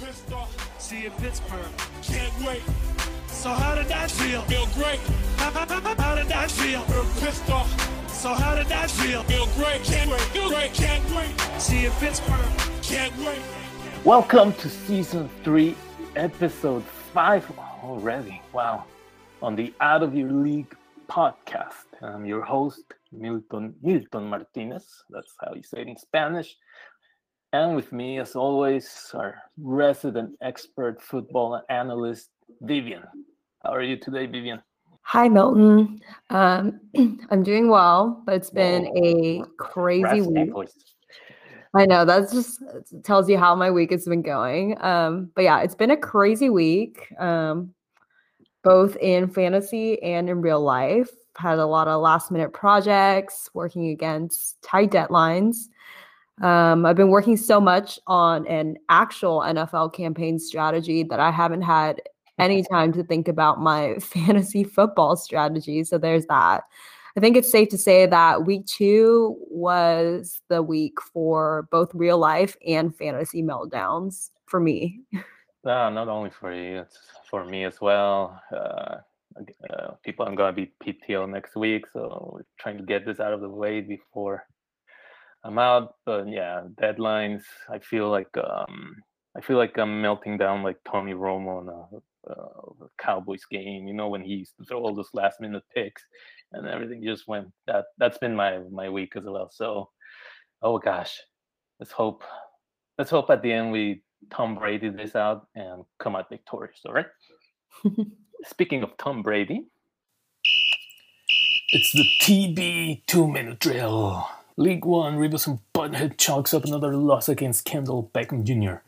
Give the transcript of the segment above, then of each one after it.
Pissed off. See you in Pittsburgh. Can't wait. So how did that feel? Feel great. How- how- how did that feel? Pissed off. So how did that feel? Feel great. Can't wait. Feel great. Can't wait. See you in Pittsburgh. Can't wait. Welcome to season three, episode five already. Wow. On the Out of Your League podcast. I'm your host, Milton, Milton Martinez. That's how you say it in Spanish. And with me, as always, our resident expert football analyst, Vivian. How are you today, Vivian? Hi, Milton. Um, I'm doing well, but it's been Whoa. a crazy Raspy week. voice. I know that just tells you how my week has been going. Um, but yeah, it's been a crazy week, um, both in fantasy and in real life. Had a lot of last minute projects, working against tight deadlines. Um, I've been working so much on an actual NFL campaign strategy that I haven't had any time to think about my fantasy football strategy. So there's that. I think it's safe to say that week two was the week for both real life and fantasy meltdowns for me. No, not only for you, it's for me as well. Uh, uh, people, I'm gonna be PTO next week, so we're trying to get this out of the way before I'm out. But yeah, deadlines. I feel like um, I feel like I'm melting down like Tony Romo in a, uh, a Cowboys game. You know when he used to throw all those last minute picks, and everything just went. That that's been my my week as well. So, oh gosh, let's hope. Let's hope at the end we Tom Brady this out and come out victorious. All right. Speaking of Tom Brady, it's the TB two minute drill. League One, Rivers Butthead chalks up another loss against Kendall Beckham Jr.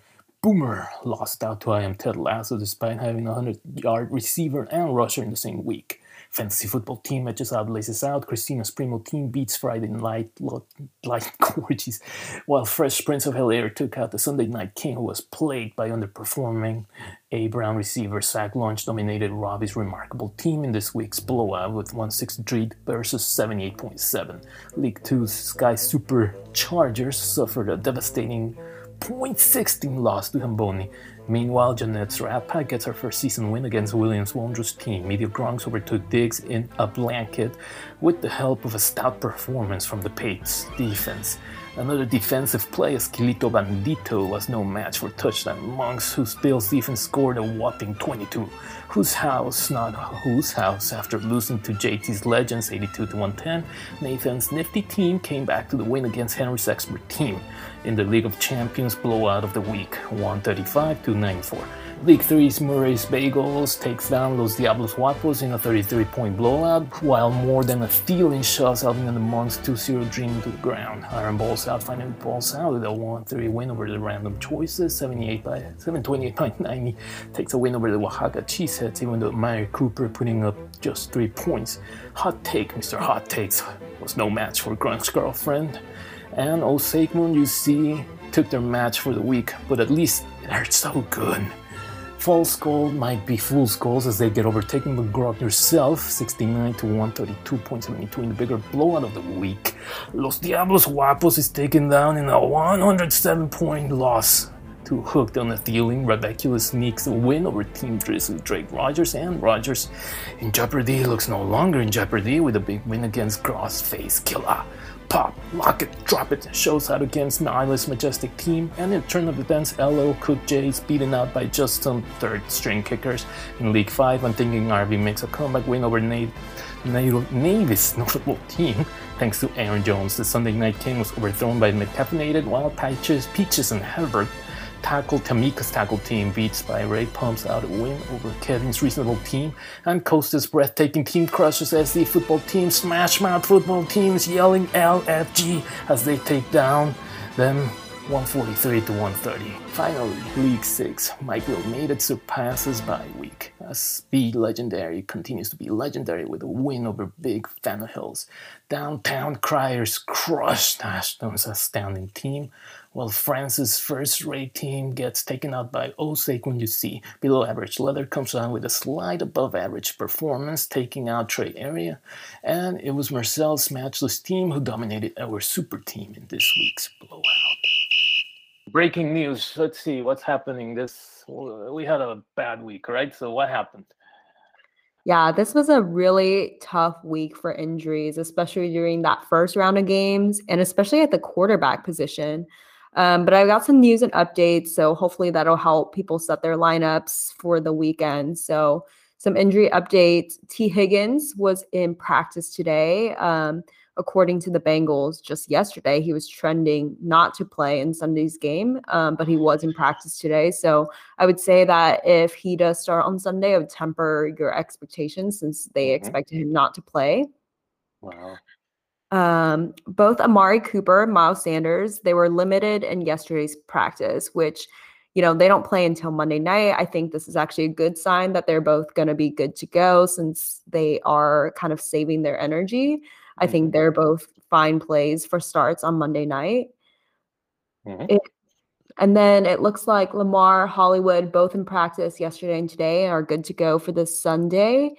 Boomer lost out to I am Ted Lasso despite having a 100 yard receiver and rusher in the same week. Fantasy football team matches out, laces out. Christina's Primo team beats Friday Night Lo- Light Gorgeous, while Fresh Prince of Hell Air took out the Sunday Night King, who was plagued by underperforming. A Brown receiver sack launch dominated Robbie's remarkable team in this week's blowout with 163 versus 78.7. League 2's Sky Super Chargers suffered a devastating 0.16 loss to Hamboni. Meanwhile, Jeanette's Rat Pack gets her first season win against Williams Wondrous team. Media Gronks overtook Diggs in a blanket with the help of a stout performance from the Pates defense. Another defensive play as Kilito Bandito was no match for touchdown monks, whose Bills defense scored a whopping 22. Whose house, not whose house, after losing to JT's Legends 82 to 110, Nathan's nifty team came back to the win against Henry's expert team in the League of Champions blowout of the week, 135 to 94. League 3's Murray's Bagels takes down Los Diablos Guapos in a 33 point blowout, while more than a steal shoves Alvin and the Monks 2 0 dream to the ground. Iron Balls out finally balls out with a 1 3 win over the Random Choices, 78 by 728 by 90 takes a win over the Oaxaca Cheeseheads, even though Amari Cooper putting up just 3 points. Hot take, Mr. Hot Takes was no match for Grunt's girlfriend. And Osakemoon, you see, took their match for the week, but at least it hurt so good. False gold might be fool's goals as they get overtaken by Grog yourself, 69 to 132.72 in the bigger blowout of the week. Los Diablos Guapos is taken down in a 107 point loss to Hooked on a Thielen. Rebecula sneaks a win over Team Drizzle, Drake Rogers, and Rogers in jeopardy looks no longer in jeopardy with a big win against Crossface Killer. Pop, lock it, drop it, shows out against Nyla's majestic team, and in turn of events, LO Cook J is beaten out by just some third string kickers. In League 5, I'm thinking RB makes a comeback win over Nate. Navy's notable team, thanks to Aaron Jones. The Sunday Night King was overthrown by McCaffeinated, while Peaches, Peaches and Herbert tackle Tamika's tackle team beats by Ray pumps out a win over Kevin's reasonable team, and Costa's breathtaking team crushes SD football team, Smash Mouth football teams yelling LFG as they take down them 143 to 130. Finally, League 6, Michael made it surpasses by week as Be Legendary continues to be legendary with a win over Big Fan Hills. Downtown Criers crushed Ashton's astounding team, while France's first rate team gets taken out by Osake when you see below average leather comes down with a slight above average performance, taking out Trey Area, and it was Marcel's matchless team who dominated our super team in this week's blowout. breaking news. Let's see what's happening. This we had a bad week, right? So what happened? Yeah, this was a really tough week for injuries, especially during that first round of games and especially at the quarterback position. Um, but I've got some news and updates, so hopefully that'll help people set their lineups for the weekend. So, some injury updates. Tee Higgins was in practice today. Um, according to the Bengals, just yesterday, he was trending not to play in Sunday's game, um, but he was in practice today. So I would say that if he does start on Sunday, I would temper your expectations since they expected him not to play. Wow. Um, both Amari Cooper, and Miles Sanders, they were limited in yesterday's practice, which you know, they don't play until Monday night. I think this is actually a good sign that they're both going to be good to go since they are kind of saving their energy. I think mm-hmm. they're both fine plays for starts on Monday night. Mm-hmm. It, and then it looks like Lamar, Hollywood, both in practice yesterday and today are good to go for this Sunday.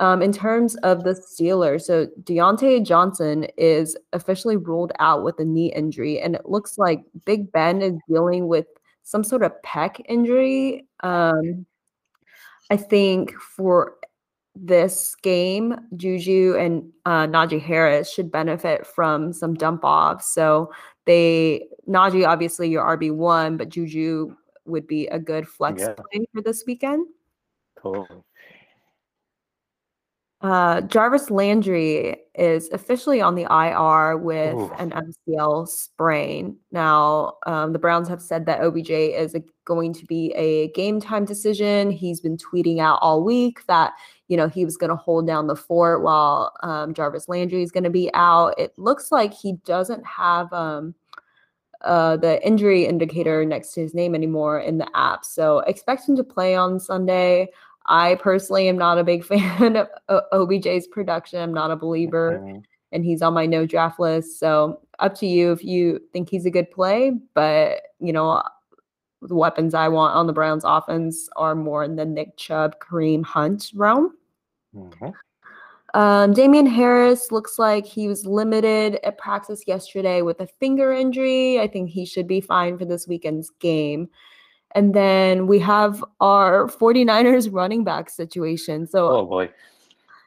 Um, in terms of the Steelers, so Diontae Johnson is officially ruled out with a knee injury, and it looks like Big Ben is dealing with some sort of pec injury. Um, I think for this game, Juju and uh, Najee Harris should benefit from some dump offs. So they Najee obviously your RB one, but Juju would be a good flex yeah. play for this weekend. Totally. Uh, Jarvis Landry is officially on the IR with Ooh. an MCL sprain. Now, um, the Browns have said that OBJ is a, going to be a game time decision. He's been tweeting out all week that you know he was going to hold down the fort while um, Jarvis Landry is going to be out. It looks like he doesn't have um, uh, the injury indicator next to his name anymore in the app, so expect him to play on Sunday. I personally am not a big fan of OBJ's production. I'm not a believer, mm-hmm. and he's on my no draft list. So up to you if you think he's a good play. But you know, the weapons I want on the Browns offense are more in the Nick Chubb, Kareem Hunt realm. Mm-hmm. Um, Damien Harris looks like he was limited at practice yesterday with a finger injury. I think he should be fine for this weekend's game. And then we have our 49ers running back situation. So, oh boy.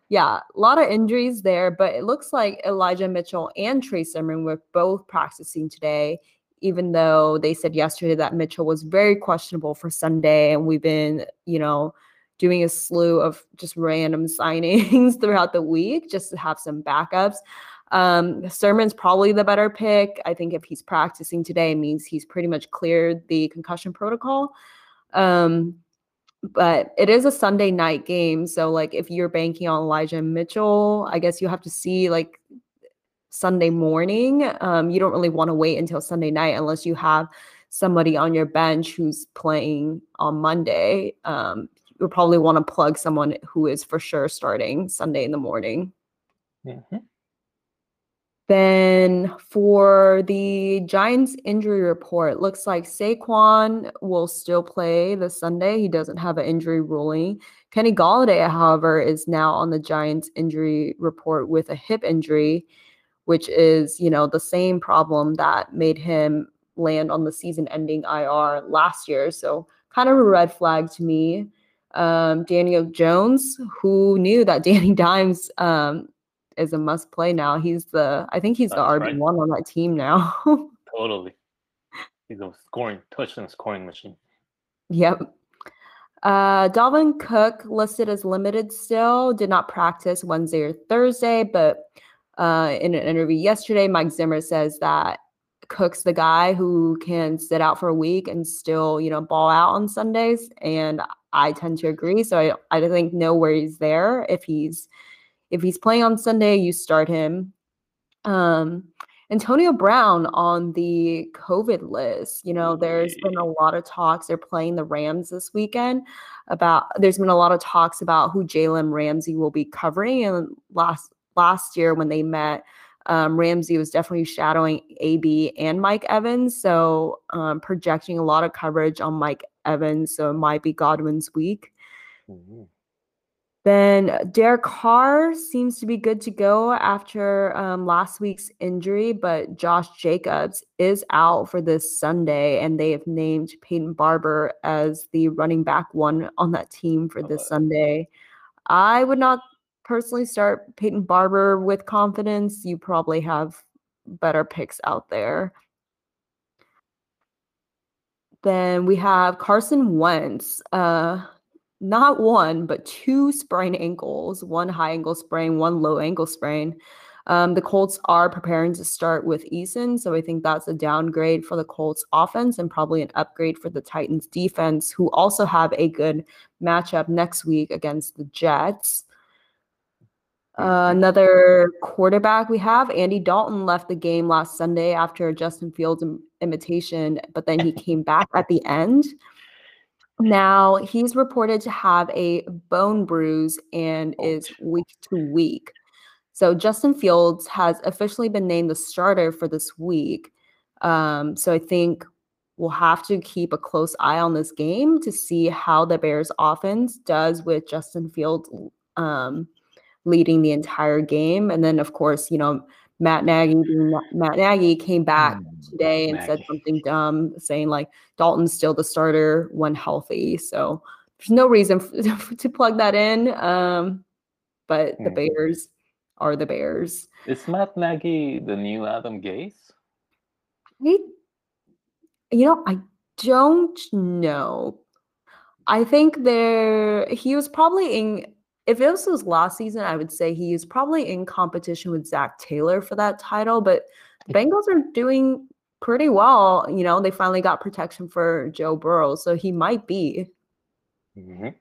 Yeah, a lot of injuries there, but it looks like Elijah Mitchell and Trey Sermon were both practicing today, even though they said yesterday that Mitchell was very questionable for Sunday. And we've been, you know, doing a slew of just random signings throughout the week just to have some backups. Um, Sermon's probably the better pick. I think if he's practicing today, means he's pretty much cleared the concussion protocol. Um, but it is a Sunday night game, so like if you're banking on Elijah Mitchell, I guess you have to see like Sunday morning. Um, you don't really want to wait until Sunday night unless you have somebody on your bench who's playing on Monday. Um, you'll probably want to plug someone who is for sure starting Sunday in the morning. Mm-hmm. Then for the Giants injury report, looks like Saquon will still play this Sunday. He doesn't have an injury ruling. Kenny Golladay, however, is now on the Giants injury report with a hip injury, which is, you know, the same problem that made him land on the season-ending IR last year. So kind of a red flag to me. Um, Daniel Jones, who knew that Danny Dimes um, is a must play now. He's the I think he's That's the RB one right. on that team now. totally. He's a scoring touchdown scoring machine. Yep. Uh, Dalvin Cook listed as limited still, did not practice Wednesday or Thursday, but uh, in an interview yesterday, Mike Zimmer says that Cook's the guy who can sit out for a week and still, you know, ball out on Sundays. And I tend to agree. So I, I think no worries there if he's if he's playing on Sunday, you start him. Um, Antonio Brown on the COVID list. You know, there's been a lot of talks. They're playing the Rams this weekend. About there's been a lot of talks about who Jalen Ramsey will be covering. And last last year when they met, um, Ramsey was definitely shadowing AB and Mike Evans. So um, projecting a lot of coverage on Mike Evans. So it might be Godwin's week. Mm-hmm. Then Derek Carr seems to be good to go after um, last week's injury, but Josh Jacobs is out for this Sunday, and they have named Peyton Barber as the running back one on that team for this Sunday. I would not personally start Peyton Barber with confidence. You probably have better picks out there. Then we have Carson Wentz. Uh, not one, but two sprained ankles, one high ankle sprain, one low ankle sprain. Um, the Colts are preparing to start with Eason, so I think that's a downgrade for the Colts offense and probably an upgrade for the Titans defense, who also have a good matchup next week against the Jets. Uh, another quarterback we have, Andy Dalton, left the game last Sunday after Justin Fields Im- imitation, but then he came back at the end. Now he's reported to have a bone bruise and is week to week. So Justin Fields has officially been named the starter for this week. Um, so I think we'll have to keep a close eye on this game to see how the Bears offense does with Justin Fields um, leading the entire game. And then, of course, you know, Matt Nagy, Matt Nagy came back Hmm, today and said something dumb, saying like Dalton's still the starter when healthy. So there's no reason f- to plug that in. Um, but the Hmm. Bears are the Bears. Is Matt Nagy the new Adam Gase? I, you know, I don't know. I think there he was probably in. If it was his last season, I would say he is probably in competition with Zac Taylor for that title. But the Bengals are doing pretty well. You know, they finally got protection for Joe Burrow, so he might be. Mhm.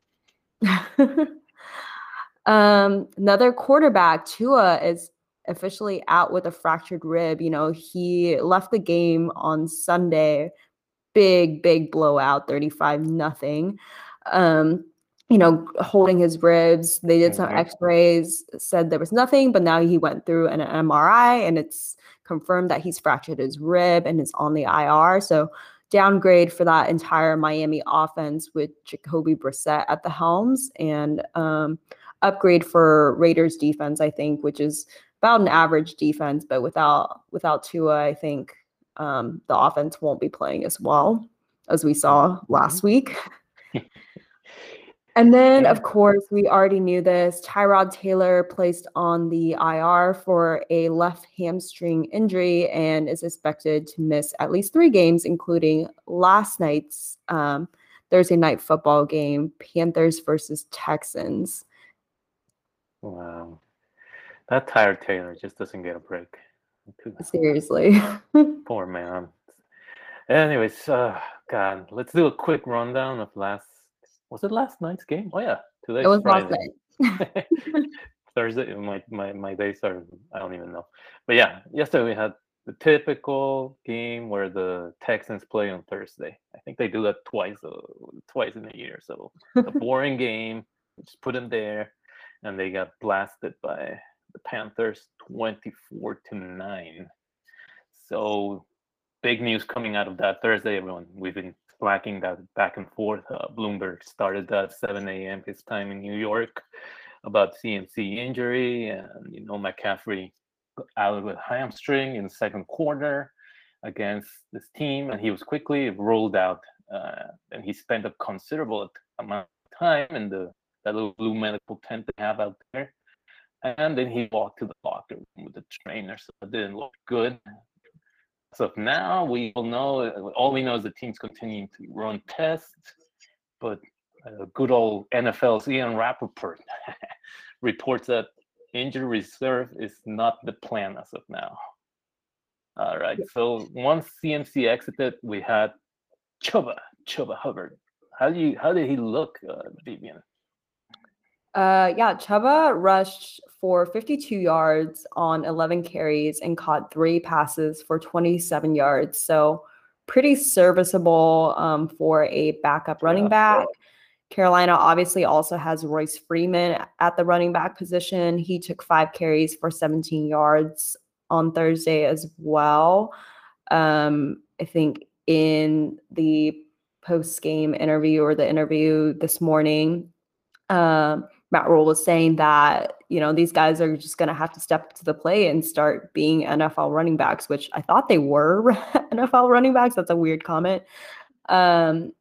um, another quarterback, Tua, is officially out with a fractured rib. You know, he left the game on Sunday. Big, big blowout, 35 nothing. Um, you know, holding his ribs. They did some Mhm. x-rays, said there was nothing, but now he went through an MRI and it's confirmed that he's fractured his rib and is on the IR. So downgrade for that entire Miami offense with Jacoby Brissett at the helms and um, upgrade for Raiders defense, I think, which is about an average defense, but without without Tua, I think um, the offense won't be playing as well as we saw last week. And then, of course, we already knew this. Tyrod Taylor placed on the IR for a left hamstring injury and is expected to miss at least three games, including last night's um, Thursday night football game, Panthers versus Texans. Wow. That Tyrod Taylor just doesn't get a break. Seriously. Poor man. Anyways, uh, God, let's do a quick rundown of last. Was it last night's game? Oh yeah, today's it was Friday. last night. Thursday. My, my my days are I don't even know. But yeah, yesterday we had the typical game where the Texans play on Thursday. I think they do that twice uh, twice in a year. So a boring game. Just put them there, and they got blasted by the Panthers, twenty-four to nine. So big news coming out of that Thursday, everyone. We've been slacking that back and forth. Uh, Bloomberg started that 7 a.m. his time in New York about CMC injury, and you know McCaffrey out with hamstring in the second quarter against this team, and he was quickly rolled out, uh, and he spent a considerable amount of time in the that little blue medical tent they have out there. And then he walked to the locker room with the trainer, so it didn't look good. So now we all know, all we know is the team's continuing to run tests, but uh, good old NFL's Ian Rapoport reports that injury reserve is not the plan as of now. All right. So once CMC exited, we had Chuba, Chuba Hubbard. How do you how did he look, uh, Vivian? Uh, yeah, Chuba rushed for 52 yards on 11 carries and caught three passes for 27 yards. So pretty serviceable um, for a backup running back. Carolina obviously also has Royce Freeman at the running back position. He took five carries for 17 yards on Thursday as well. Um, I think in the post game interview or the interview this morning, um, Matt Rhule was saying that you know these guys are just going to have to step to the plate and start being NFL running backs, which I thought they were NFL running backs. That's a weird comment. Um,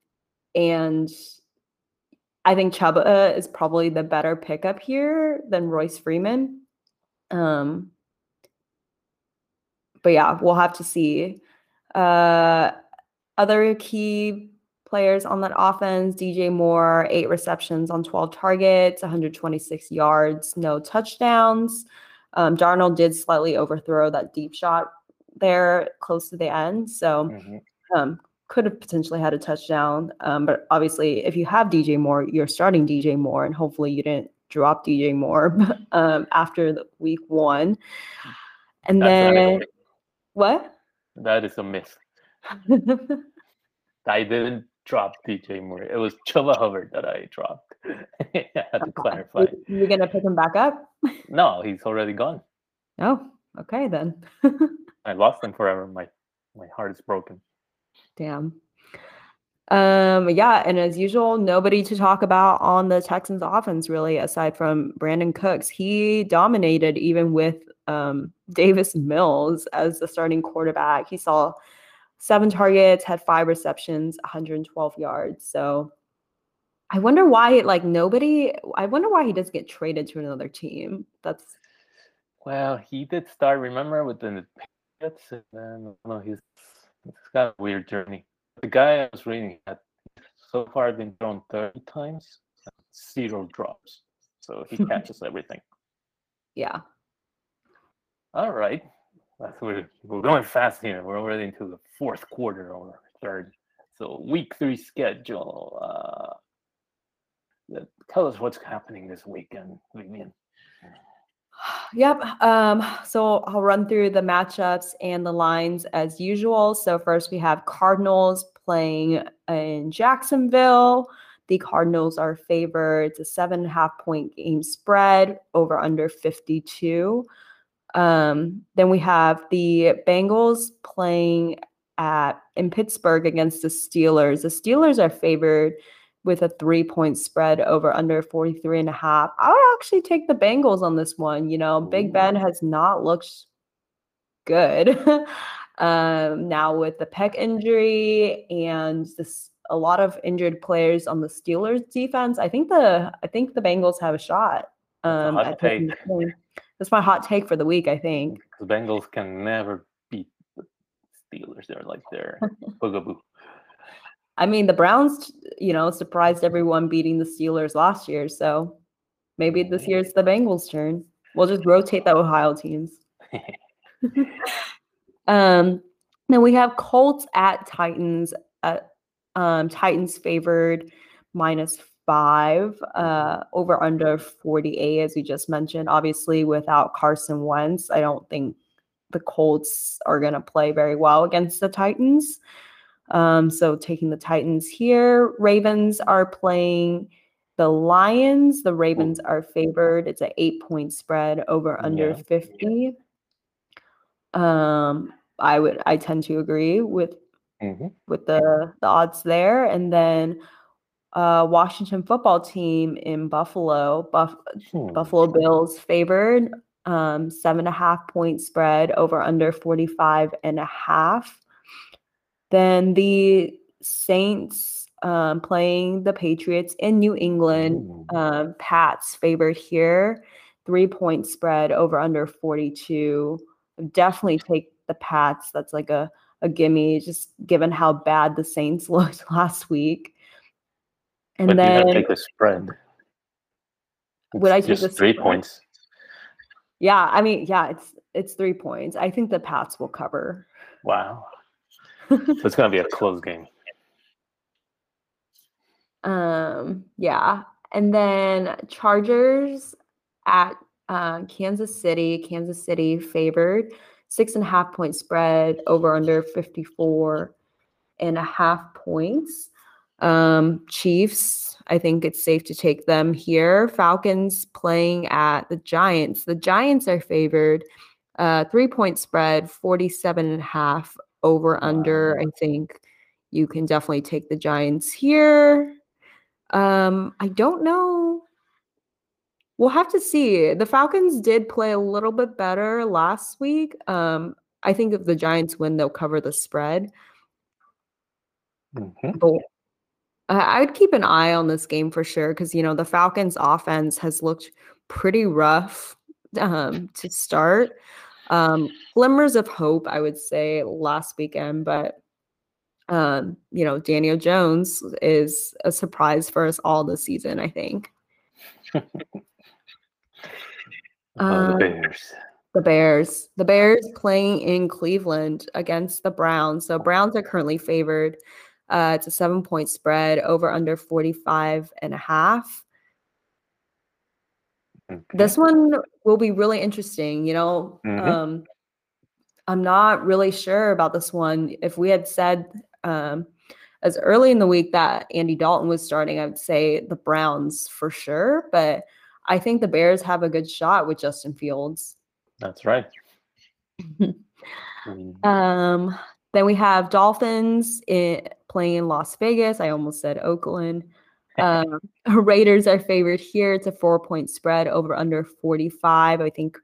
and I think Chuba is probably the better pickup here than Royce Freeman. Um, but yeah, we'll have to see. Uh, other key players on that offense DJ Moore, eight receptions on 12 targets, 126 yards, no touchdowns. Um, Darnold did slightly overthrow that deep shot there close to the end. So, Mhm. um, could have potentially had a touchdown. Um, but obviously, if you have DJ Moore, you're starting DJ Moore, and hopefully you didn't drop DJ Moore um, after the week one. And That's then what? That is a myth. I didn't drop DJ Moore. It was Chuba Hubbard that I dropped. I had to clarify. You- You're gonna pick him back up? No, he's already gone. Oh, okay then. I lost him forever. My my heart is broken. Damn. Um, yeah, and as usual, nobody to talk about on the Texans offense really, aside from Brandin Cooks. He dominated even with um Davis Mills as the starting quarterback. He saw seven targets, had five receptions, 112 yards. So I wonder why like nobody I wonder why he doesn't get traded to another team. That's Well, he did start. Remember with the Patriots, and then no, he's it's got a weird journey. The guy I was reading had so far been thrown thirty times, zero drops, so he catches everything. yeah. All right, that's we're we're going fast here. We're already into the fourth quarter or third. So week three schedule. Uh, tell us what's happening this weekend, Vivian. Yep. Um, so I'll run through the matchups and the lines as usual. So first we have Cardinals playing in Jacksonville. The Cardinals are favored. It's a seven and a half point game spread over under 52. Um, then we have the Bengals playing at in Pittsburgh against the Steelers. The Steelers are favored with a three point spread over under 43 and a half. I would actually take the Bengals on this one. You know, Big Ben has not looked good. um, now with the pec injury and this a lot of injured players on the Steelers defense, I think the I think the Bengals have a shot. Um, at taking take. the. That's my hot take for the week, I think. The Bengals can never beat the Steelers. They're like their boogaboo. I mean, the Browns, you know, surprised everyone beating the Steelers last year. So maybe this year year's the Bengals' turn. We'll just rotate the Ohio teams. um, then we have Colts at Titans. Uh, um, Titans favored minus five, uh, over under 48, as we just mentioned. Obviously, without Carson Wentz, I don't think the Colts are going to play very well against the Titans. Um, so taking the Titans here. Ravens are playing the Lions. The Ravens are favored. It's an eight point spread over under Yeah. 50. Um, I would I tend to agree with Mhm. with the the odds there. And then uh Washington football team in Buffalo, Buff- Hmm. Buffalo Bills favored, um, seven and a half point spread over under 45 and a half. Then the Saints um, playing the Patriots in New England. Ooh. Um, Pats favored here, three point spread over under 42. Definitely take the Pats. That's like a, a gimme, just given how bad the Saints looked last week. And but then to take the spread. Would I take just the three spread? points? Yeah, I mean, yeah, it's it's three points. I think the Pats will cover. Wow. so it's gonna be a close game. Um, yeah, and then Chargers at uh, Kansas City. Kansas City favored six and a half point spread over under 54 and a half points. Um, Chiefs, I think it's safe to take them here. Falcons playing at the Giants. The Giants are favored. Uh, three point spread, 47 and a half over under. I think you can definitely take the Giants here. Um, I don't know. We'll have to see. The Falcons did play a little bit better last week. Um, I think if the Giants win, they'll cover the spread. Mhm. But I I would keep an eye on this game for sure because you know the Falcons' offense has looked pretty rough um, to start. Um, glimmers of hope, I would say, last weekend, but um, you know Daniel Jones is a surprise for us all this season. I think. Oh, Uh, the Bears. The Bears. The Bears playing in Cleveland against the Browns. So Browns are currently favored. Uh, it's a seven point spread over under 45 and a half. Okay. This one will be really interesting. You know, Mhm. um, I'm not really sure about this one. If we had said um, as early in the week that Andy Dalton was starting, I would say the Browns for sure. But I think the Bears have a good shot with Justin Fields. That's right. Mm, Um, then we have Dolphins in, playing in Las Vegas. I almost said Oakland. Um, Raiders are favored here. It's a four point spread over under 45. I think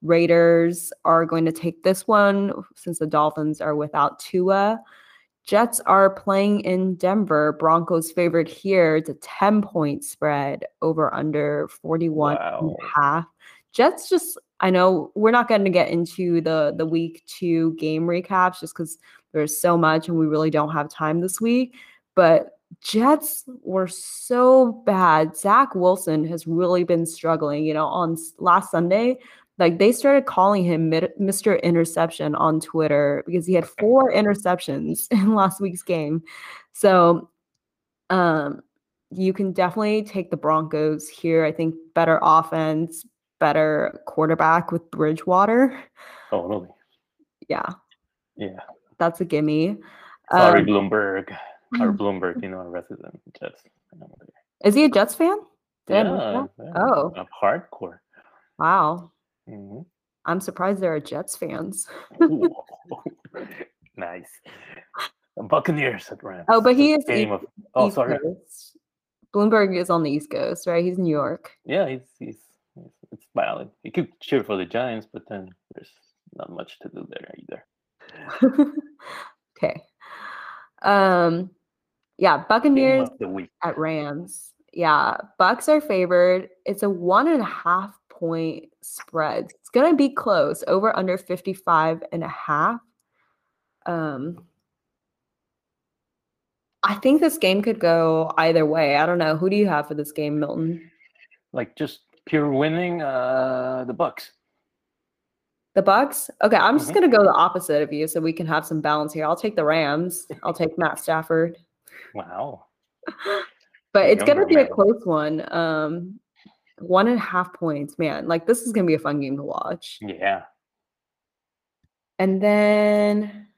Raiders are going to take this one since the Dolphins are without Tua. Jets are playing in Denver. Broncos favored here. It's a 10 point spread over under 41 and a half. Jets just I know we're not going to get into the the week 2 game recaps just cuz there's so much and we really don't have time this week, but Jets were so bad. Zach Wilson has really been struggling. You know, on last Sunday, like they started calling him Mr. Interception on Twitter because he had four interceptions in last week's game. So, um, you can definitely take the Broncos here. I think better offense, better quarterback with Bridgewater. Totally. Yeah, Yeah. that's a gimme. Sorry, Um, Bloomberg. Or Bloomberg, you know, a resident Jets. I know what they- is he a Jets fan? Did Yeah, yeah, Oh. I'm hardcore. Wow. Mhm. I'm surprised there are Jets fans. Nice. Buccaneers at Rams. Oh, but he is game East- of. Oh, East sorry. Coast. Bloomberg is on the East Coast, right? He's in New York. Yeah, he's, he's it's valid. You could cheer for the Giants, but then there's not much to do there either. okay. Um yeah, Buccaneers at Rams. Yeah, Bucks are favored. It's a one and a half point spread. It's gonna be close, over under 55 and a half. Um I think this game could go either way. I don't know. Who do you have for this game, Milton? Like just pure winning. Uh, the Bucks. The Bucks? Okay, I'm just Mhm. gonna go the opposite of you so we can have some balance here. I'll take the Rams. I'll take Matt Stafford. Wow. But it's gonna be a close one. Um one and a half points, man. Like this is gonna be a fun game to watch. Yeah. And then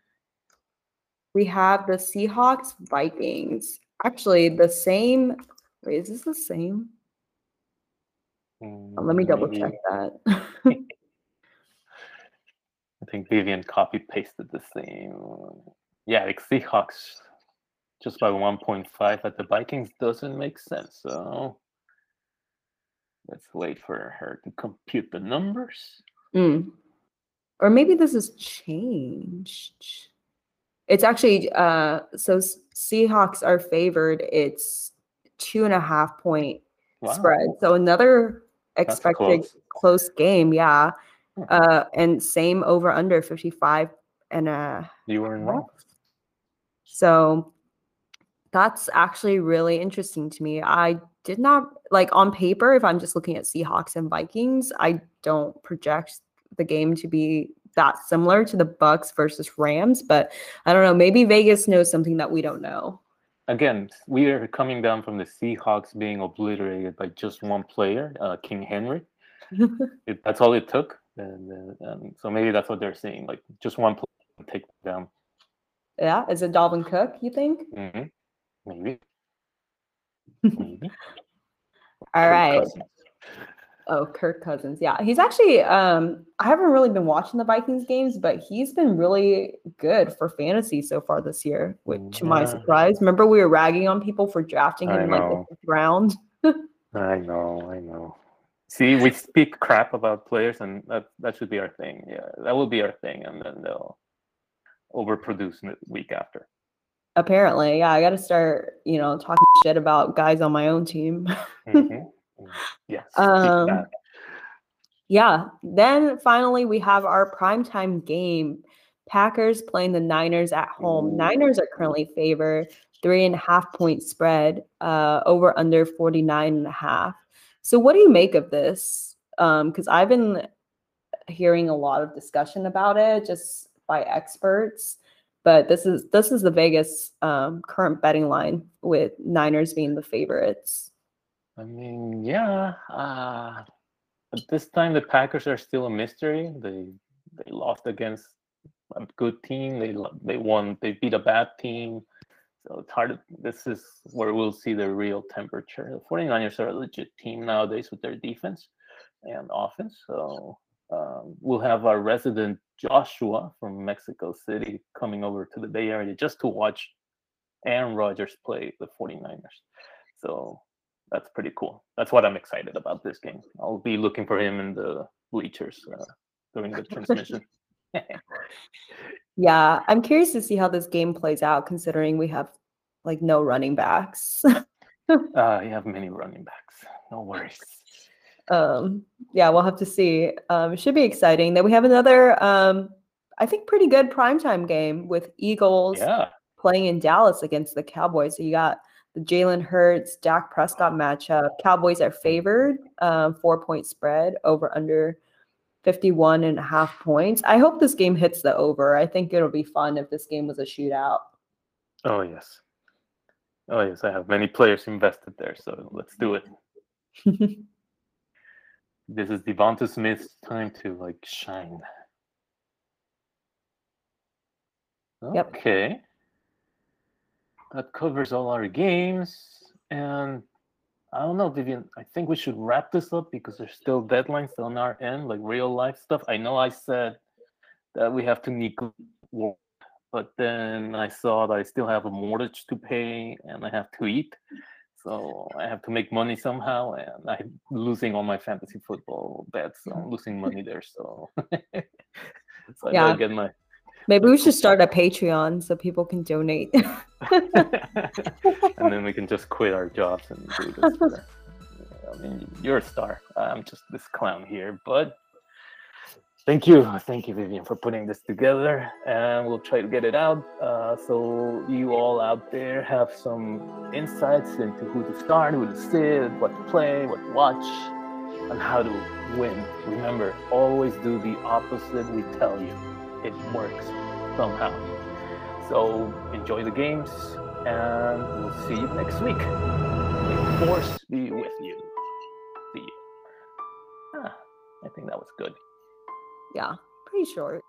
we have the Seahawks Vikings. Actually, the same. Wait, is this the same? Oh, let me Mm, double maybe- check that. I think Vivian copy pasted the same. Yeah, like Seahawks just by 1.5 at the Vikings doesn't make sense. So let's wait for her to compute the numbers. Mm. Or maybe this has changed. It's actually uh so Seahawks are favored. It's two and a half point Wow. spread. So another expected close. close. game, yeah. Uh and same over under 55 and a You were wrong. So that's actually really interesting to me. I did not like on paper, if I'm just looking at Seahawks and Vikings, I don't project the game to be that similar to the Bucks versus Rams, but I don't know, maybe Vegas knows something that we don't know. Again, we are coming down from the Seahawks being obliterated by just one player, uh, King Henry. It, that's all it took. And, uh, um, so maybe that's what they're saying. Like just one player to take them down. yeah, is it Dalvin Cook, you think? hmm Maybe. Maybe. All right. Cousins. Oh, Kirk Cousins. Yeah. He's actually um I haven't really been watching the Vikings games, but he's been really good for fantasy so far this year, which to my surprise. Remember we were ragging on people for drafting him in like the fifth round? I know, I know. See, we speak crap about players, and that that should be our thing. Yeah, that will be our thing, and then they'll overproduce the week after. Apparently, yeah, I got to start, you know, talking shit about guys on my own team. Mhm. Yes. Um, that. Yeah. Then finally, we have our primetime game. Packers playing the Niners at home. Niners are currently favored, three and a half point spread, uh, over under 49 and a half. So, what do you make of this? Because I've been hearing a lot of discussion about it just by experts. But this is this is the Vegas um, current betting line with Niners being the favorites. I mean, yeah. Uh, at this time, the Packers are still a mystery. They they lost against a good team. They they won. They beat a bad team. So it's hard. This is where we'll see the real temperature. The 49ers are a legit team nowadays with their defense and offense. So um, we'll have our resident Joshua from Mexico City coming over to the Bay Area just to watch Aaron Rodgers play the 49ers. So that's pretty cool. That's what I'm excited about this game. I'll be looking for him in the bleachers uh, during the transmission. Yeah, I'm curious to see how this game plays out considering we have like no running backs. uh, you have many running backs. No worries. um yeah, we'll have to see. Um it should be exciting. Then we have another um I think pretty good primetime game with Eagles Yeah. playing in Dallas against the Cowboys. So you got the Jalen Hurts, Dak Prescott matchup. Cowboys are favored, um, four point spread over under 51 and a half points. I hope this game hits the over. I think it'll be fun if this game was a shootout. Oh yes. Oh yes. I have many players invested there, so let's do it. This is Devonta Smith's time to like shine. Yep. Okay. That covers all our games. And I don't know, Vivian. I think we should wrap this up because there's still deadlines on our end, like real life stuff. I know I said that we have to work, but then I saw that I still have a mortgage to pay and I have to eat. So I have to make money somehow, and I'm losing all my fantasy football bets. So I'm losing money there. So, so I Yeah. gotta get my Maybe we should start a Patreon so people can donate. and then we can just quit our jobs and do this. for- I mean, you're a star. I'm just this clown here, but thank you, thank you, Vivian, for putting this together, and we'll try to get it out. Uh, so you all out there have some insights into who to start, who to sit, what to play, what to watch, and how to win. Remember, always do the opposite we tell you. It works somehow. So enjoy the games, and we'll see you next week. May force be with you. See you. Ah, I think that was good. yeah, pretty short.